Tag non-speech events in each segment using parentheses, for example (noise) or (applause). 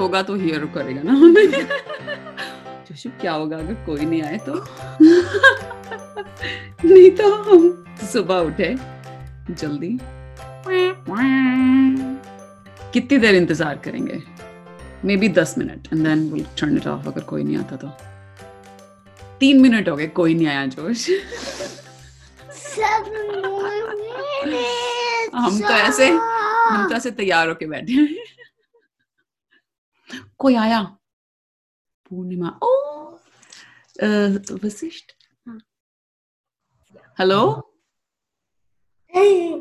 होगा तो हियर करेगा ना (laughs) जोशु क्या होगा अगर कोई नहीं आए तो? (laughs) नहीं तो हम सुबह उठे जल्दी। कितनी देर इंतज़ार करेंगे? मे बी दस minute and then will turn it off अगर कोई नहीं आता तो। तीन मिनट हो गए कोई नहीं आया जोश। हम तो ऐसे हम तो ऐसे तैयार होके बैठे हैं। कोई आया पूर्णिमा ओ Vashisht hello hi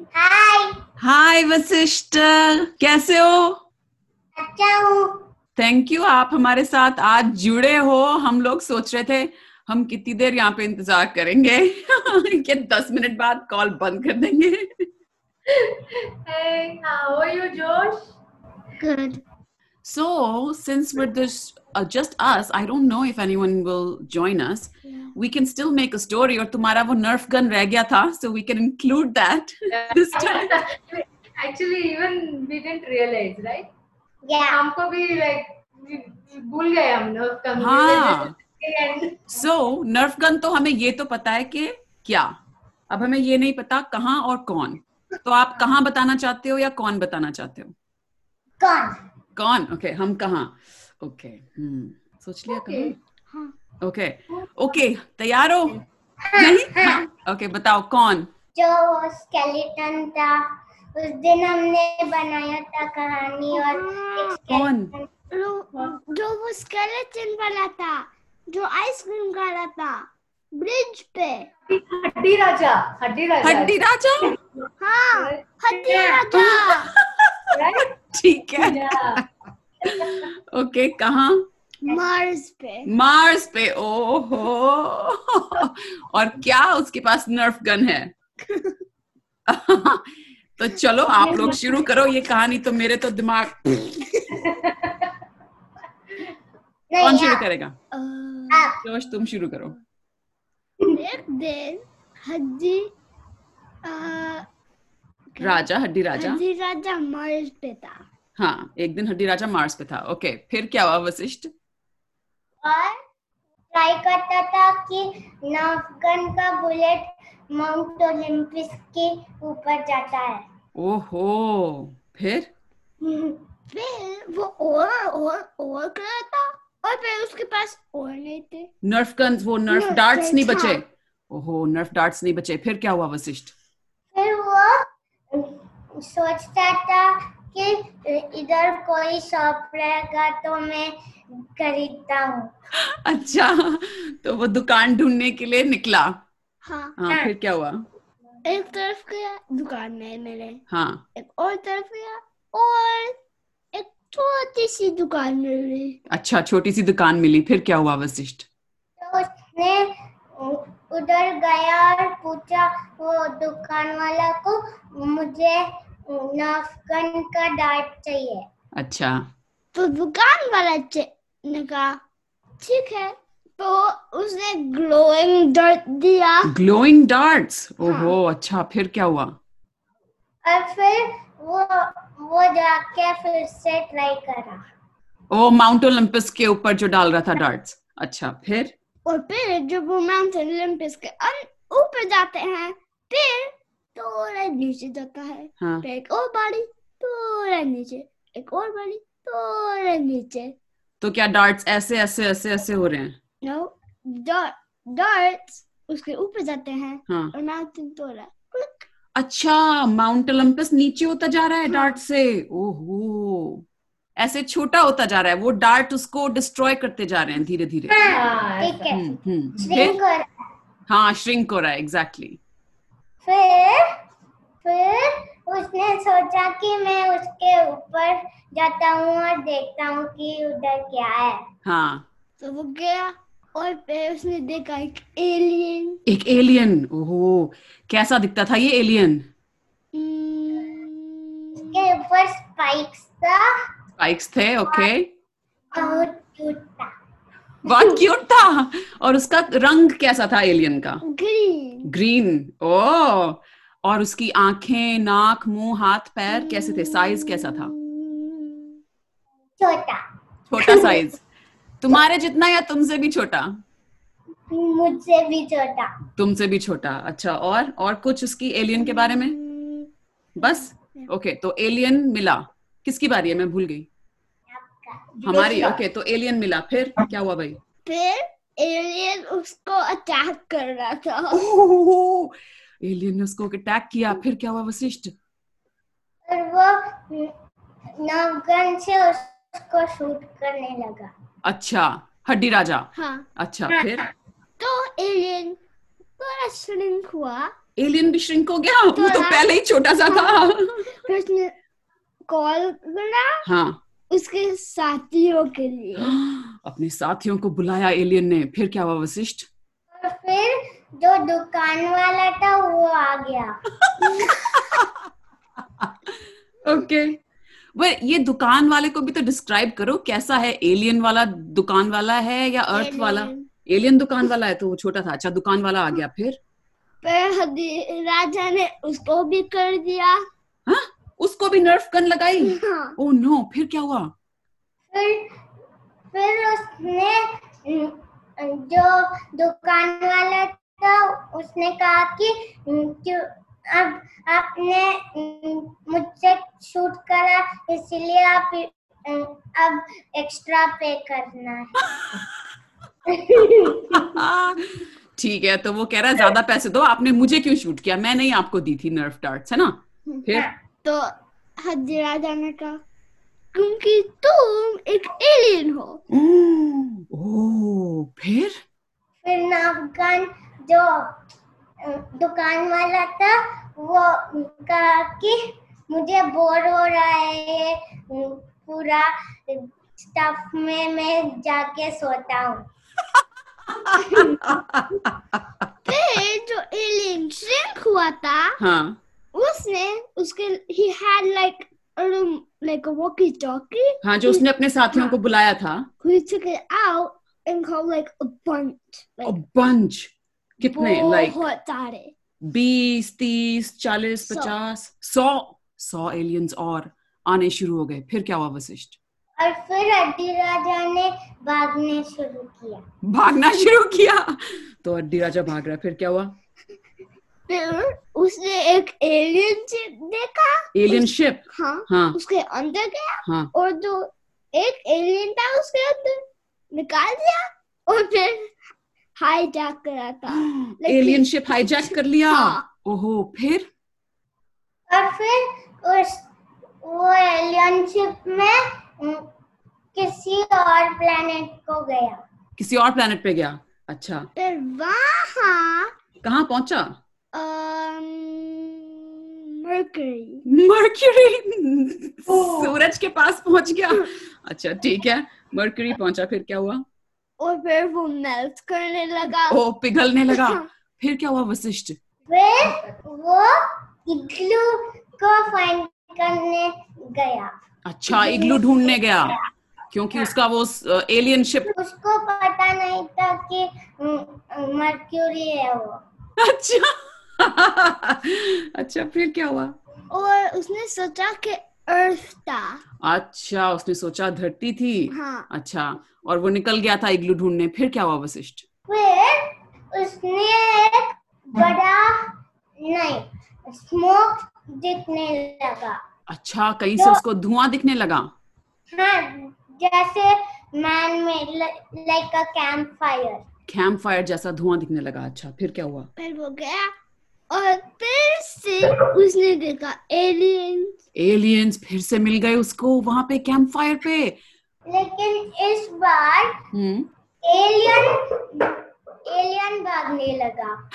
hi Vashisht कैसे हो अच्छा हूँ थैंक यू आप हमारे साथ आज जुड़े हो। हम लोग सोच रहे थे हम कितनी देर यहाँ पे इंतज़ार करेंगे? (laughs) कि दस मिनट बाद कॉल बंद कर देंगे? Hey, how are you, Josh? Good So, since we're this uh, just us, I don't know if anyone will join us. Yeah. We can still make a story. और तुम्हारा वो nerf gun रह गया था, so we can include that yeah. this time. Actually, even we didn't realize, right? या हमको भी like we- we भूल गए हम लोग कम हाँ. So, nerf gun तो हमें ये तो पता है कि क्या. अब हमें ये नहीं पता कहाँ और कौन. तो आप कहाँ बताना चाहते हो या कौन बताना चाहते हो? कौन कौन? ओके, हम कहाँ? ओके, हम्म, सोच लिया. कहाँ? ओके, ओके, तैयार हो? (laughs) नहीं? हाँ. ओके, बताओ कौन? जो स्केलेटन था उस दिन हमने बनाया था कहानी और कौन? जो वो स्केलेटन बना था जो आइसक्रीम खा रहा था ब्रिज पे हड्डी राजा हड्डी राजा हड्डी राजा हाँ हड्डी राजा? (laughs) ठीक है। ओके कहाँ? मार्स पे। मार्स पे ओहो। और क्या उसके पास नर्फ गन है? तो चलो आप लोग शुरू करो ये कहानी तो मेरे तो दिमाग कौन शुरू करेगा? आप। जोश तुम शुरू करो। एक दिन हड्डी राजा हड्डी राजा? हड्डी राजा मार्स पे था। हाँ एक दिन हड्डी राजा मार्स पे था। ओके फिर क्या हुआ वशिष्ठ? और ट्राई करता था कि नफगन का बुलेट माउंट ओलंपिस के ऊपर जाता है। ओहो फिर? फिर वो और और और कर रहा था। और फिर उसके पास और नहीं थे। नर्फ गन्स वो नर्फ डार्ट्स नहीं बचे। हाँ। ओहो नर्फ डार्ट्स नहीं बचे। फिर क्या हुआ वशिष्ठ? फिर वो सोचता था कि इधर कोई शॉप रहेगा तो मैं खरीदता हूँ। अच्छा तो वो दुकान ढूँढने के लिए निकला। हाँ हाँ। फिर क्या हुआ? एक तरफ़ गया दुकान में मिले। हाँ। एक और तरफ़ गया और एक छोटी सी दुकान मिली। अच्छा छोटी सी दुकान मिली फिर क्या हुआ वशिष्ठ? तो उसने उधर गया और पूछा वो दुकान वाला को मुझे नाफगन का डार्ट चाहिए। अच्छा। तो दुकान वाला कहा ठीक है। तो उसने ग्लोइंग डार्ट दिया। ग्लोइंग डार्ट्स ओहो अच्छा फिर क्या हुआ? और फिर वो वो जाके फिर से ट्राई करा। ओ माउंट ओलंपस के ऊपर जो डाल रहा था डार्ट्स अच्छा फिर? और फिर जब वो माउंटेन ओलंपस के ऊपर जाते हैं फिर थोड़ा नीचे जाता है। हाँ। फिर एक और बारी थोड़ा नीचे। एक और बारी थोड़ा नीचे। तो क्या डार्ट्स ऐसे ऐसे ऐसे ऐसे हो रहे हैं? नो डार्ट्स उसके ऊपर जाते हैं हाँ। और माउंटेन थोड़ा। अच्छा माउंट ओलंपस नीचे होता जा रहा है हाँ। डार्ट से। ओहो। ऐसे छोटा होता जा रहा है वो डार्ट उसको डिस्ट्रॉय करते जा रहे हैं धीरे धीरे हाँ, ठीक हम्म हम्म। फिर हो रहा है। हाँ श्रिंक हो रहा है एग्जैक्टली फिर फिर उसने सोचा कि मैं उसके ऊपर जाता हूँ और देखता हूँ कि उधर क्या है। हाँ। तो वो गया और फिर उसने देखा एक एलियन एक एलियन ओहो कैसा दिखता था ये एलियन उसके ऊपर स्पाइक्स था। स्पाइक्स थे ओके बहुत क्यूट था। बहुत क्यूट था और उसका रंग कैसा था एलियन का? ग्रीन ग्रीन ओ और उसकी आँखें नाक मुँह हाथ पैर कैसे थे? साइज़ कैसा था? छोटा। छोटा साइज़ तुम्हारे जितना या तुमसे भी छोटा? मुझसे भी छोटा। तुमसे भी छोटा। अच्छा और और कुछ उसकी एलियन के बारे में? बस? ओके okay, तो एलियन मिला। किसकी बारी है? मैं भूल गई। हमारी ओके तो एलियन मिला फिर क्या हुआ भाई? फिर एलियन उसको अटैक कर रहा था। एलियन ने उसको अटैक किया फिर क्या हुआ वशिष्ठ? और वो नवगन से उसको शूट करने लगा। अच्छा हड्डी राजा। हाँ। अच्छा हाँ, फिर? तो एलियन थोड़ा श्रिंक हुआ। एलियन भी श्रिंक हो गया? वो तो पहले ही छोटा सा था। फिर उसने कॉल करा। हाँ। उसके साथियों के लिए। (gasps) अपने साथियों को बुलाया एलियन ने। फिर क्या हुआ वशिष्ठ? और फिर जो दुकान वाला था वो आ गया। (laughs) ओके वे ये दुकान वाले को भी तो डिस्क्राइब करो कैसा है? एलियन वाला दुकान वाला है या अर्थ वाला? एलियन दुकान वाला है तो वो छोटा था। अच्छा दुकान वाला आ गया फिर। हदी राजा ने उसको भी कर दिया। उसको भी नर्फ गन लगाई? ओ हाँ नो फिर क्या हुआ? फिर फिर उसने जो दुकान वाला था उसने कहा कि अब आपने मुझसे शूट करा इसलिए आप अब एक्स्ट्रा पे करना है. (laughs) ठीक है तो वो कह रहा है ज़्यादा पैसे दो आपने मुझे क्यों शूट किया? मैं नहीं आपको दी थी नर्फ डार्ट्स है ना? फिर तो हदी राजा ने कहा क्योंकि तुम एक एलियन हो। ओ फिर? फिर नाफगान जो दुकान वाला था वो कहा कि मुझे बोर हो रहा है पूरा स्टफ़ में मैं जाके सोता हूँ। (laughs) फिर जो एलियन श्रिंक हुआ था हाँ। उसने उसके he had like a room like a walkie talkie हाँ जो उसने अपने साथियों को बुलाया था। He took it out and called like a bunch like bunch कितने लाइक बहुत सारे। बीस तीस चालीस पचास सौ? सौ एलियंस और आने शुरू हो गए। फिर क्या हुआ वशिष्ठ? और फिर अड्डी राजा ने भागने शुरू किया। भागना शुरू किया। तो अड्डी राजा भाग रहा है। फिर क्या हुआ? फिर उसने एक एलियन शिप देखा। एलियन शिप हाँ हाँ। उसके अंदर गया हाँ। और जो एक एलियन था उसके अंदर निकाल दिया और फिर हाईजैक करा था। एलियन शिप हाईजैक कर लिया। हाँ। ओहो फिर? और फिर उस वो एलियन शिप में किसी और प्लेनेट को गया। किसी और प्लेनेट पे गया। अच्छा। फिर वहाँ कहाँ पहुँचा? मर्करी मर्क्यूरी (laughs) सूरज के पास पहुँच गया। अच्छा ठीक है। मर्क्यूरी पहुँचा फिर क्या हुआ? और फिर वो मेल्ट करने लगा। ओ पिघलने लगा। (laughs) फिर क्या हुआ वशिष्ठ? फिर वो इग्लू को फाइंड करने गया। अच्छा इग्लू ढूँढने गया। क्योंकि उसका वो एलियन शिप उसको पता नहीं था कि मर्क्यूरी है वो। (laughs) अच्छा। (laughs) अच्छा फिर क्या हुआ? और उसने सोचा कि अर्थ था। अच्छा उसने सोचा धरती थी। हाँ। अच्छा और वो निकल गया था इग्लू ढूँढने। फिर क्या हुआ वशिष्ठ? फिर उसने एक बड़ा नहीं स्मोक दिखने लगा। अच्छा कहीं तो, से उसको धुआँ दिखने लगा? हाँ जैसे मैन में like a camp fire camp fire जैसा धुआँ दिखने लगा। अच्छा फिर क्या हुआ? फिर वो गया और फिर से उसने देखा एलियंस एलियंस फिर से मिल गए उसको वहाँ पे कैंप फायर पे। लेकिन इस बार हम्म। एलियन एलियन भागने लगा।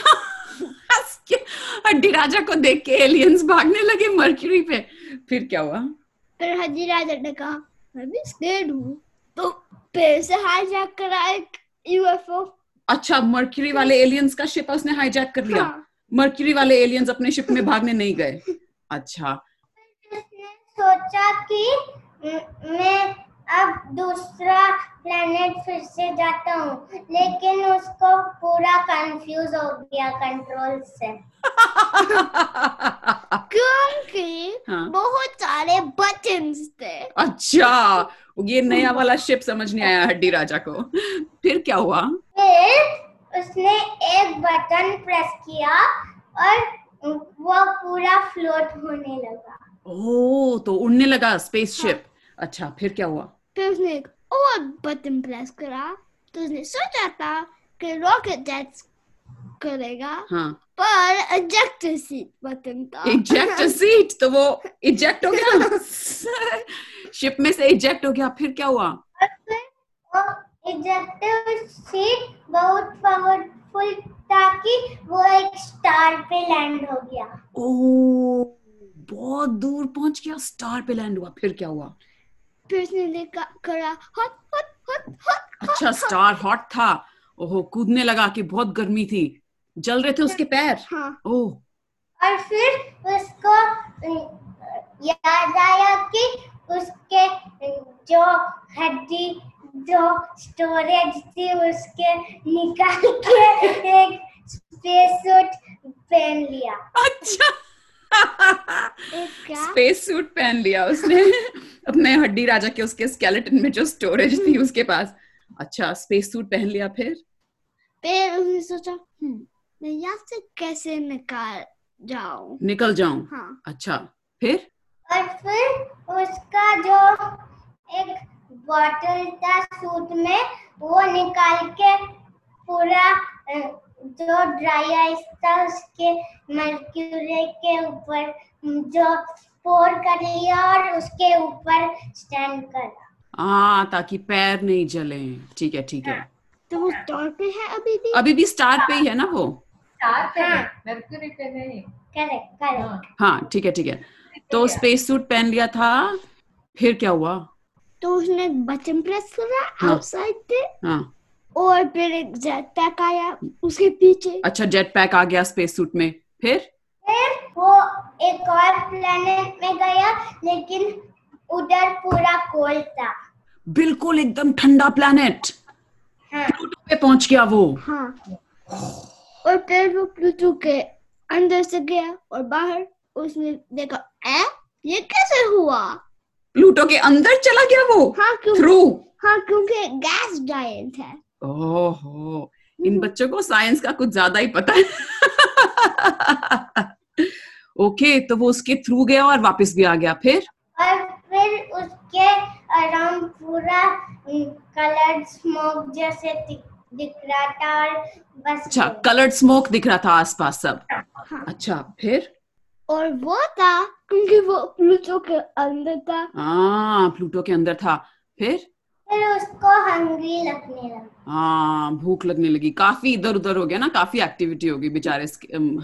हंस के देख के एलियंस भागने लगे मर्क्यूरी पे। फिर क्या हुआ? फिर हजी राजा ने कहा मैं भी स्केर्ड हूँ। तो फिर से हाईजैक करा एक यूएफओ अच्छा मर्क्यूरी वाले एलियंस का शिप उसने हाईजैक कर लिया। हाँ। मर्क्यूरी वाले एलियंस अपने शिप में भागने नहीं गए। अच्छा। सोचा कि मैं अब दूसरा प्लेनेट फिर से जाता हूँ लेकिन उसको पूरा कंफ्यूज हो गया कंट्रोल से। क्योंकि हाँ। बहुत सारे बटन थे। अच्छा ये नया वाला शिप समझ नहीं आया हड्डी राजा को। फिर क्या हुआ? फिर उसने एक बटन प्रेस किया और वो पूरा फ्लोट होने लगा। ओ तो उड़ने लगा स्पेसशिप हाँ। अच्छा फिर क्या हुआ? फिर उसने एक और बटन प्रेस करा तो उसने सोचा था कि रॉकेट जेट करेगा हाँ। पर एजेक्टर सीट बटन था। इजेक्ट सीट तो वो इजेक्ट हो गया? (laughs) शिप में से इजेक्ट हो गया फिर क्या हुआ? और फिर वो इजेक्टिव सीट बहुत पावरफुल था कि वो एक स्टार पे लैंड हो गया। ओ बहुत दूर पहुँच गया स्टार पे लैंड हुआ। फिर क्या हुआ? फिर उसने करा हट हट हट हट अच्छा स्टार हॉट था। ओहो कूदने लगा कि बहुत गर्मी थी। जल रहे थे उसके पैर? हाँ। ओह। और फिर उसको याद आया कि उसके जो हड्डी जो स्टोरेज थी उसके निकाल के एक स्पेस सूट पहन लिया। अच्छा। स्पेस सूट पहन लिया उसने। अपने हड्डी राजा के उसके स्केलेटन में जो स्टोरेज थी उसके पास। अच्छा स्पेस सूट पहन लिया फिर? फिर उसने सोचा हम्म मैं यहाँ से कैसे निकाल जाऊँ? निकल जाऊँ? हाँ। अच्छा फिर? और फिर उसका जो एक बॉटल था सूट में वो निकाल के पूरा जो ड्राई आइस था उसके मर्क्यूरी के ऊपर जो पोर कर लिया और उसके ऊपर स्टैंड करा। हाँ ताकि पैर नहीं जले। ठीक है ठीक है। तो वो स्टोर पे है अभी भी? अभी भी स्टार पे ही है ना वो? स्टार पे हाँ। मरकरी पे नहीं। करेक्ट करेक्ट हाँ। हाँ ठीक है ठीक है। तो स्पेस सूट पहन लिया था फिर क्या हुआ? तो उसने बटन प्रेस करा हाँ। आउटसाइड पे हाँ। और फिर एक जेट पैक आया उसके पीछे। अच्छा जेट पैक आ गया स्पेस सूट में। फिर? फिर वो एक और प्लेनेट में गया लेकिन उधर पूरा कोल्ड था। बिल्कुल एकदम ठंडा प्लैनेट हाँ। प्लूटो पे पहुँच गया वो। हाँ। और फिर वो प्लूटो के अंदर से गया और बाहर उसने देखा ए ये कैसे हुआ? प्लूटो के अंदर चला गया वो? हाँ क्यों? थ्रू हाँ क्योंकि गैस जायंट है। ओहो इन बच्चों को साइंस का कुछ ज़्यादा ही पता है। ओके okay, तो वो उसके थ्रू गया और वापस भी आ गया फिर? और फिर उसके अराउंड पूरा कलर्ड स्मोक जैसे दिख दिख रहा था और बस अच्छा कलर्ड स्मोक दिख रहा था आसपास सब। हाँ। अच्छा फिर? और वो था क्योंकि वो प्लूटो के अंदर था। हाँ प्लूटो के अंदर था। फिर? फिर उसको हंग्री लगने लगा। हाँ भूख लगने लगी। काफ़ी इधर उधर हो गया ना काफ़ी एक्टिविटी होगी बेचारे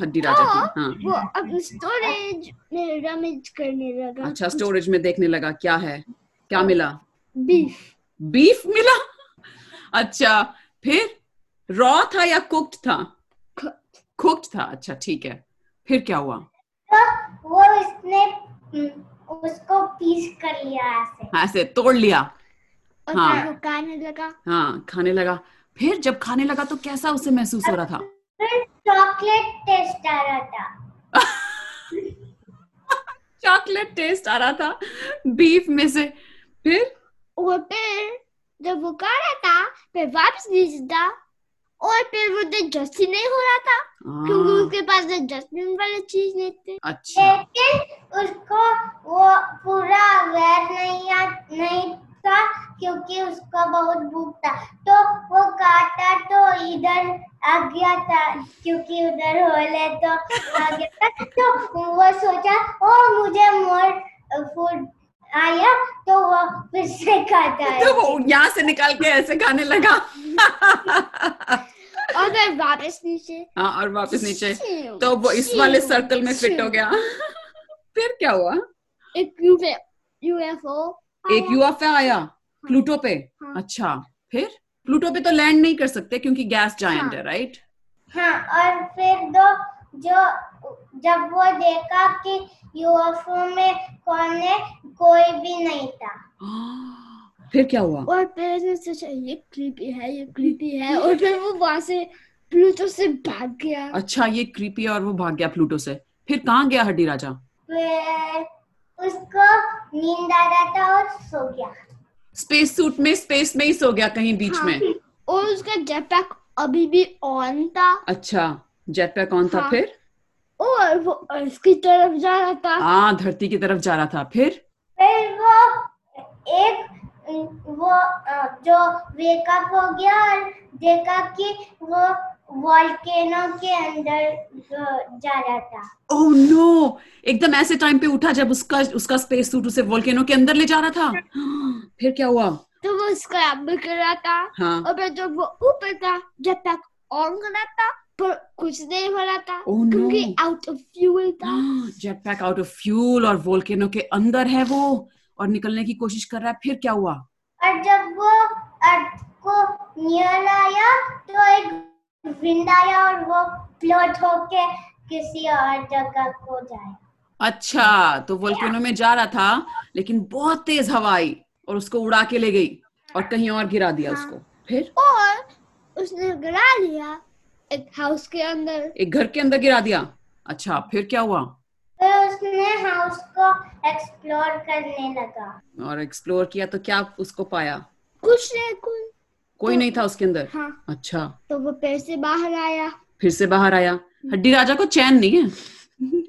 हड्डी राजा की। हाँ वो अपने स्टोरेज में रमेज करने लगा। अच्छा स्टोरेज में देखने लगा क्या है? क्या मिला? बीफ बीफ मिला? अच्छा फिर? रॉ था या कुक्ड था? कुक्ड था अच्छा ठीक है। फिर क्या हुआ? वो इसने हम्म, उसको पीस कर लिया ऐसे। हाँ, ऐसे तोड़ लिया। हाँ। खाने लगा। हाँ खाने लगा। फिर जब खाने लगा तो कैसा उसे महसूस हो रहा था? फिर चॉकलेट टेस्ट आ रहा था। (laughs) चॉकलेट टेस्ट आ रहा था बीफ में से। फिर? वो फिर जब वो खा रहा था फिर वापस था और फिर वो जस्टिस नहीं हो रहा था क्योंकि हाँ, उसके पास जस्टिन वाला चीज़ नहीं थे। अच्छा। लेकिन उसको वो पूरा अवेयर नहीं आ, नहीं था क्योंकि उसको बहुत भूख था। तो वो काटा तो इधर आ गया था क्योंकि उधर होल है तो आ गया था। तो वो सोचा ओ मुझे मोर फ़ूड आया तो वो फिर से खाता है। तो वो यहाँ से निकाल के ऐसे खाने लगा। और फिर वापस नीचे। हाँ और वापस नीचे। तो वो इस वाले सर्कल में फिट हो गया। फिर क्या हुआ? एक यूएफओ एक यूएफए आया प्लूटो पे? हाँ। अच्छा फिर? प्लूटो पे तो लैंड नहीं कर सकते क्योंकि गैस जायंट हाँ। है राइट हाँ और फिर दो जो जब वो देखा कि यूएफओ में कौन है कोई भी नहीं था। (gasps) फिर क्या हुआ? और फिर उसने सोचा ये क्रीपी है ये क्रीपी है और फिर वो वहाँ से प्लूटो से भाग गया। अच्छा ये क्रीपी और वो भाग गया प्लूटो से। फिर कहाँ गया हड्डी राजा? उसको नींद आ रहा था और सो गया। स्पेस सूट में स्पेस में ही सो गया कहीं बीच हाँ। में। और उसका जेटपैक अभी भी ऑन था। अच्छा। जेट पैक ऑन था हाँ। फिर? और वो अर्थ की तरफ़ जा रहा था। हाँ धरती की तरफ़ जा रहा था। फिर? फिर वो एक वो जो वेकअप हो गया और देखा कि वो वॉल्केनो के अंदर जा रहा था। ओह नो एकदम ऐसे टाइम पे उठा जब उसका उसका स्पेस सूट उसे वॉल्केनो के अंदर ले जा रहा था। (gasps) फिर क्या हुआ? तो वो स्क्रैम्बल कर रहा था। हाँ। और फिर जब वो ऊपर था जेटपैक ऑन कर रहा था पर कुछ नहीं हो रहा था Oh no. क्योंकि आउट ऑफ़ फ्यूल था। Jet pack out of fuel और वोल्केनो के अंदर है वो और निकलने की कोशिश कर रहा है फिर क्या हुआ? और जब वो अर्थ को नियर आया तो एक विंड आया और वो फ्लोट होके किसी और जगह को जाए अच्छा तो वोल्केनो में जा रहा था लेकिन बहुत तेज हवा आई और उसको उड़ा के ले गई और कहीं और गिरा दिया हाँ। उसको। फिर? और उसने गिरा लिया। हाउस के अंदर। एक घर के अंदर गिरा दिया। अच्छा फिर क्या हुआ? फिर उसने हाउस को एक्सप्लोर करने लगा। और एक्सप्लोर किया तो क्या उसको पाया? कुछ नहीं कुछ कोई तो, नहीं था उसके अंदर? हाँ। अच्छा। तो वो पेड़ से बाहर आया। फिर से बाहर आया। हड्डी राजा को चैन नहीं है? (laughs)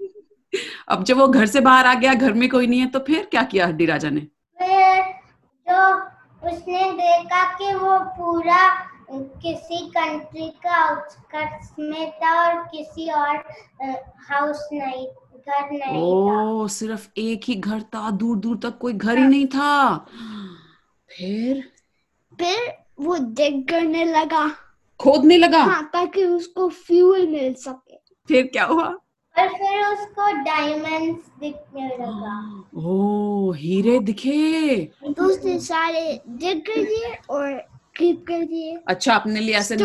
अब जब वो घर से बाहर आ गया घर में कोई नहीं है तो फिर क्या किया हड्डी राजा ने? फिर जो उसने देखा कि वो पूरा किसी कंट्री का आउटस्कर्ट्स में था और किसी और हाउस नहीं घर नहीं ओ, था। सिर्फ़ एक ही घर था दूर दूर तक कोई घर ही नहीं था। फिर? फिर वो डिग करने लगा। खोदने लगा? हाँ ताकि उसको फ्यूल मिल सके। फिर क्या हुआ? और फिर उसको डायमंड्स दिखने लगा। ओ हीरे दिखे? तो उसने सारे डिग कर दिए और कीप कर दिए। अच्छा अपने लिए ऐसे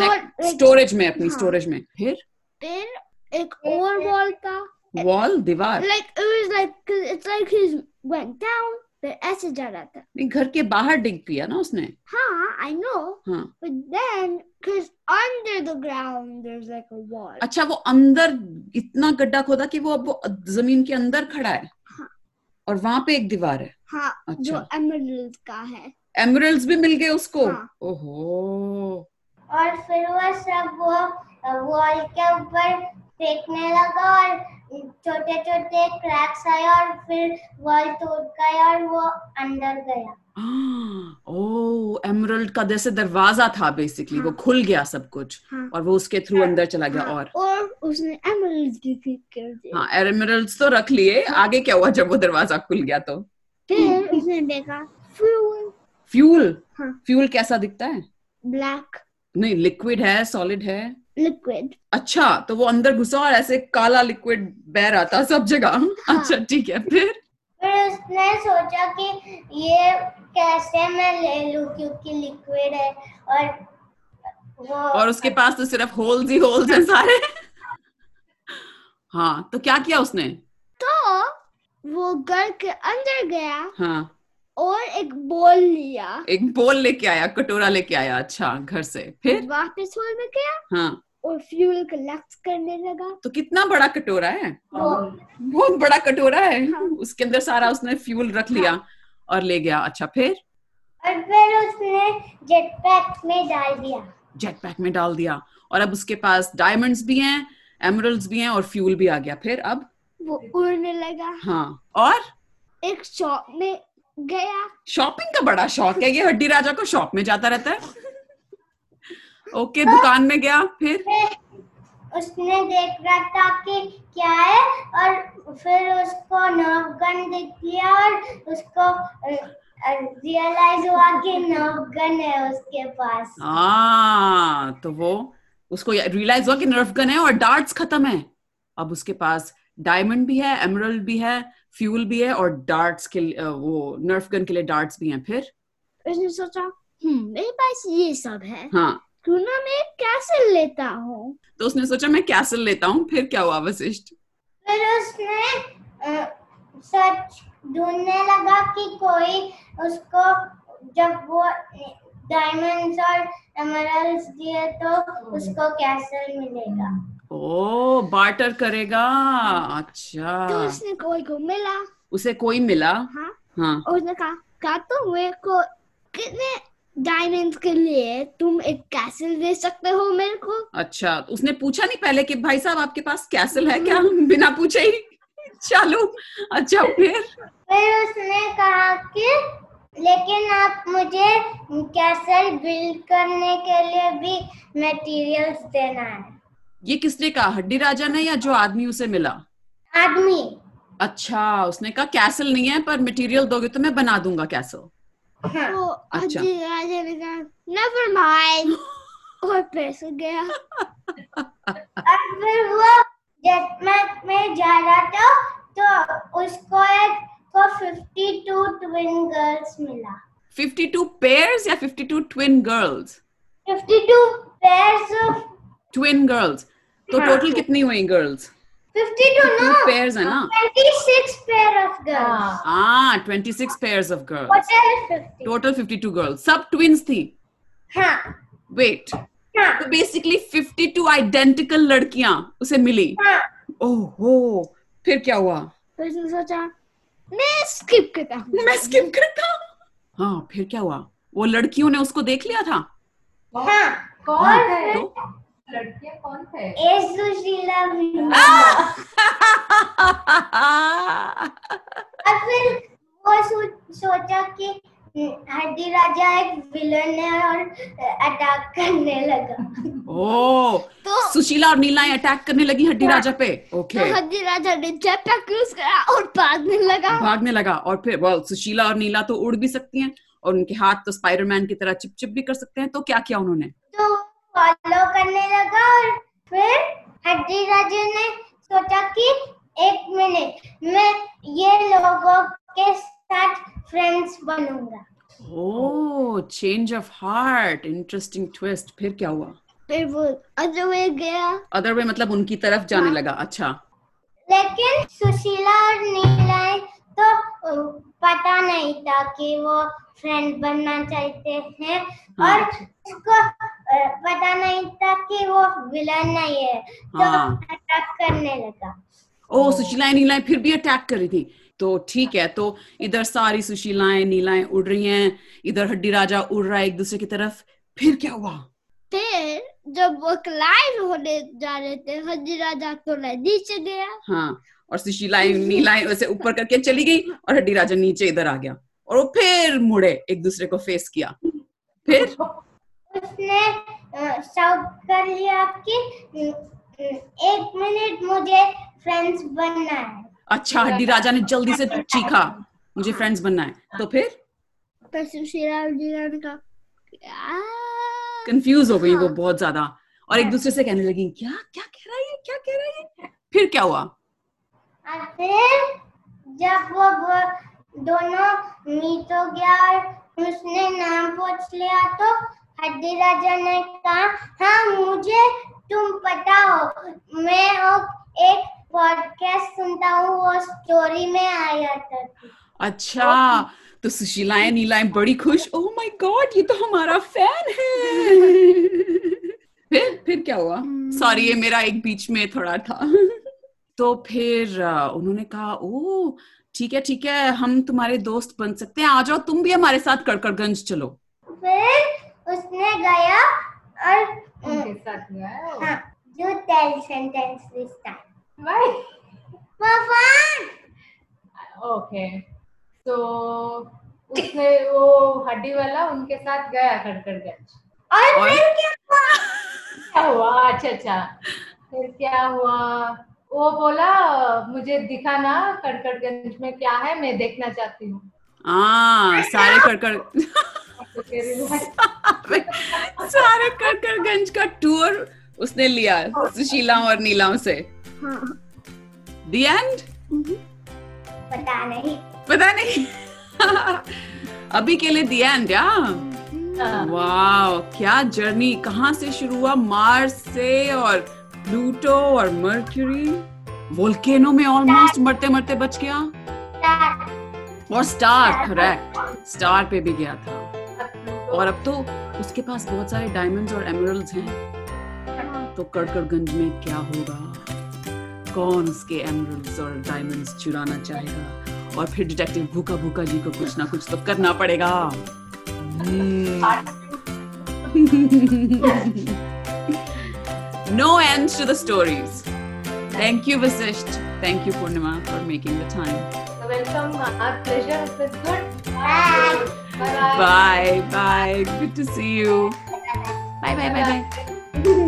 स्टोरेज में अपनी हाँ। स्टोरेज में। फिर? फिर एक और वॉल था। वॉल दीवार? It was like 'cause it's like he went down फिर ऐसे जा रहा था। नहीं घर के बाहर डिग किया ना उसने? हाँ आई नो हाँ। But then because under the ground there's like a wall अच्छा वो अंदर इतना गड्ढा खोदा कि वो अब वो ज़मीन के अंदर खड़ा है। हाँ। और वहाँ पे एक दीवार है। हाँ जो अच्छा। emerald का है। एमरल्ड्स भी मिल गए उसको हाँ। ओहो और फिर वो सब वो वॉल के ऊपर फेंकने लगा और छोटे छोटे क्रैक्स आए और फिर वॉल टूट गया और वो अंदर गया (gasps) ओ एमरल्ड का जैसे दरवाज़ा था बेसिकली हाँ. वो हाँ। खुल गया सब कुछ हाँ। और वो उसके थ्रू हाँ. अंदर चला गया हाँ, और और उसने emerald भी कर दिया हाँ एमरल्ड्स तो रख लिए आगे क्या हुआ जब वो दरवाज़ा खुल गया तो फिर उसने देखा fuel फ्यूल हाँ। फ्यूल कैसा दिखता है? ब्लैक नहीं लिक्विड है सॉलिड है। लिक्विड अच्छा तो वो अंदर घुसा और ऐसे काला लिक्विड बह रहा था सब जगह। हाँ. अच्छा ठीक है फिर? फिर उसने सोचा कि ये कैसे मैं ले लूँ क्योंकि लिक्विड है और वो और उसके पास तो सिर्फ़ होल्स ही होल्स हैं सारे। हाँ तो क्या किया उसने? तो वो घर के अंदर गया। हाँ। और एक बॉल लिया। एक बोल लेके आया कटोरा लेके आया अच्छा घर से। फिर? वापस हॉल में गया हाँ। और फ्यूल कलेक्ट करने लगा। तो कितना बड़ा कटोरा है? बहुत बड़ा कटोरा है। हाँ। उसके अंदर सारा उसने फ्यूल रख लिया हाँ। और ले गया। अच्छा फिर? और फिर उसने जेट पैक में डाल दिया। जेट पैक में डाल दिया। और अब उसके पास डायमंड्स भी हैं एमरल्ड्स भी हैं और फ्यूल भी आ गया। फिर अब? वो उड़ने लगा। हाँ। और? एक शॉप में गया। शॉपिंग का बड़ा शौक है ये हड्डी राजा को शॉप में जाता रहता है। ओके okay, दुकान में गया फिर? उसने देख रहा था कि क्या है और फिर उसको नर्व गन दिख गया और उसको रियलाइज़ हुआ कि नर्व गन है उसके पास। हाँ तो वो उसको रियलाइज़ हुआ कि नर्फ गन है और डार्ट्स खत्म है। अब उसके पास डायमंड भी है एमरल्ड भी है फ्यूल भी है और डार्ट्स के वो नर्फ गन के लिए डार्ट्स भी हैं फिर? उसने सोचा हम्म मेरे पास ये सब है। हाँ। क्यों ना मैं कैसे लेता हूँ? तो उसने सोचा मैं कैसल लेता हूँ फिर क्या हुआ वशिष्ठ? फिर उसने अ, सर्च ढूँढने लगा कि कोई उसको जब वो डायमंड्स और एमरल्ड्स दिए तो उसको कैसल मिलेगा। ओ बार्टर करेगा। तो अच्छा उसने कोई को मिला? उसे कोई मिला? हाँ। हाँ। और उसने कहा क्या तुम मेरे को कितने डायमंड्स के लिए तुम एक कैसल दे सकते हो मेरे को? अच्छा तो उसने पूछा नहीं पहले कि भाई साहब आपके पास कैसल है क्या? बिना पूछे ही (laughs) चलो। अच्छा फिर? फिर उसने कहा कि लेकिन आप मुझे कैसल बिल्ड करने के लिए भी मटेरियल्स देना है। ये किसने कहा? हड्डी राजा ने या जो आदमी उसे मिला? आदमी। अच्छा उसने कहा कैसल नहीं है पर मटेरियल दोगे तो मैं बना दूँगा कैसल। हाँ। तो अच्छा। अजी राजा ने कहा नेवर माइंड और फिर गया। (laughs) और फिर वो जेटमैक में जा रहा था तो उसको एक को 52 ट्विन गर्ल्स मिला। 52 पेयर्स या 52 twin girls 52 pairs of twin girls तो हाँ। टोटल कितनी हुई गर्ल्स 52 टू no पेयर्स है ना? 26 pair of girls. हाँ। हाँ 26 pairs of girls total 50 total 52 girls सब ट्विन्स थी। हाँ। वेट हाँ। तो बेसिकली 52 आइडेंटिकल लड़कियाँ उसे मिली। हाँ। ओहो। फिर क्या हुआ? फिर उसने सोचा मैं स्किप करता हूँ। मैं स्किप करता हूँ। हाँ फिर क्या हुआ? वो लड़कियों ने उसको देख लिया था? हाँ। कौन है? तो लड़कियाँ कौन थे? और फिर वो सो, सोचा कि हड्डी राजा एक विलन है और अटैक करने लगा। ओ तो सुशीला और नीलाएँ अटैक करने लगी हड्डी राजा पे। ओके तो हड्डी राजा ने जेटपैक यूज़ करा और भागने लगा। भागने लगा और फिर well, सुशीला और नीला तो उड़ भी सकती हैं और उनके हाथ तो स्पाइडरमैन की तरह चिप चिप भी कर सकते हैं। तो क्या किया उन्होंने? तो फॉलो करने लगा और फिर हड्डी राजा ने सोचा कि एक मिनट मैं ये लोगों के साथ फ्रेंड्स बनूँगा। ओ change of heart interesting twist फिर क्या हुआ? फिर वो अदर वे गया। अदर वे मतलब उनकी तरफ़ जाने लगा अच्छा। लेकिन सुशीला और नीला तो पता नहीं था कि वो फ्रेंड बनना चाहते हैं। हाँ। और उसको कि वो विलन नहीं है तो हाँ। अटैक करने लगा। ओ सुशीलाएँ नीलाएँ फिर भी अटैक कर रही थी। तो ठीक है तो इधर सारी सुशीलाएँ नीलाएँ उड़ रही हैं इधर हड्डी राजा उड़ रहा है एक दूसरे की तरफ़। फिर क्या हुआ? फिर जब वो क्लाइव होने जा रहे थे हड्डी राजा तो नीचे गया। हाँ और सुशीलाएँ नीलाएँ वैसे ऊपर करके चली गई और हड्डी राजा नीचे इधर आ गया और वो फिर मुड़े एक दूसरे को फेस किया। फिर? उसने शाउट कर लिया कि "न- न- एक मिनट मुझे फ्रेंड्स बनना है। अच्छा हड्डी राजा ने जल्दी से चीखा मुझे फ्रेंड्स बनना है। तो फिर? फिर? कंफ्यूज हो गई वो बहुत ज़्यादा। और एक दूसरे से कहने लगी क्या क्या कह रहा है क्या कह रहा है? फिर क्या हुआ? फिर जब वो, वो दोनों मीट हो गया और उसने नाम पूछ लिया तो हड्डी राजा ने कहा हाँ मुझे तुम पता हो मैं एक पॉडकास्ट सुनता हूँ वो स्टोरी में आया था। अच्छा तो सुशीलाएँ नीलाएँ बड़ी खुश। ओह माय गॉड ये तो हमारा फ़ैन है। (laughs) फिर फिर क्या हुआ? सॉरी ये मेरा एक बीच में थोड़ा था। (laughs) तो फिर उन्होंने कहा ओ ठीक है ठीक है हम तुम्हारे दोस्त बन सकते हैं। आ जाओ तुम भी हमारे साथ कड़कड़गंज चलो। फिर उसने गया और उनके साथ गया? हाँ you tell sentence this time Why? for fun okay तो उसने वो हड्डी वाला उनके साथ गया खड़खड़गंज और और? फिर क्या हुआ? क्या हुआ? अच्छा अच्छा। फिर क्या हुआ? वो बोला मुझे दिखा ना कड़कड़गंज में क्या है मैं देखना चाहती हूँ। हाँ सारे कड़कड़ फिर सारे कड़कड़गंज का टूर उसने लिया सुशीला और नीलाओं से। दी एंड पता नहीं। पता नहीं। अभी के लिए दी एंड या? वाह क्या जर्नी कहाँ से शुरू हुआ? मार्स से और प्लूटो और मर्क्यूरी वोल्केनो में ऑलमोस्ट मरते मरते बच गया। और स्टार करेक्ट स्टार पे भी गया था। और अब तो उसके पास बहुत सारे डायमंड्स और एमरल्ड्स हैं। तो कड़कड़गंज में क्या होगा? कौन उसके एमरल्ड्स और डायमंड्स चुराना चाहेगा? और फिर डिटेक्टिव भूखा भूखा जी को कुछ ना कुछ तो करना पड़ेगा। No end to the stories thank you Vashishtha thank you Purnima for making the time welcome our pleasure it's goodbye Bye. Bye. Bye. Good to see you. Bye. Bye. Bye. Bye.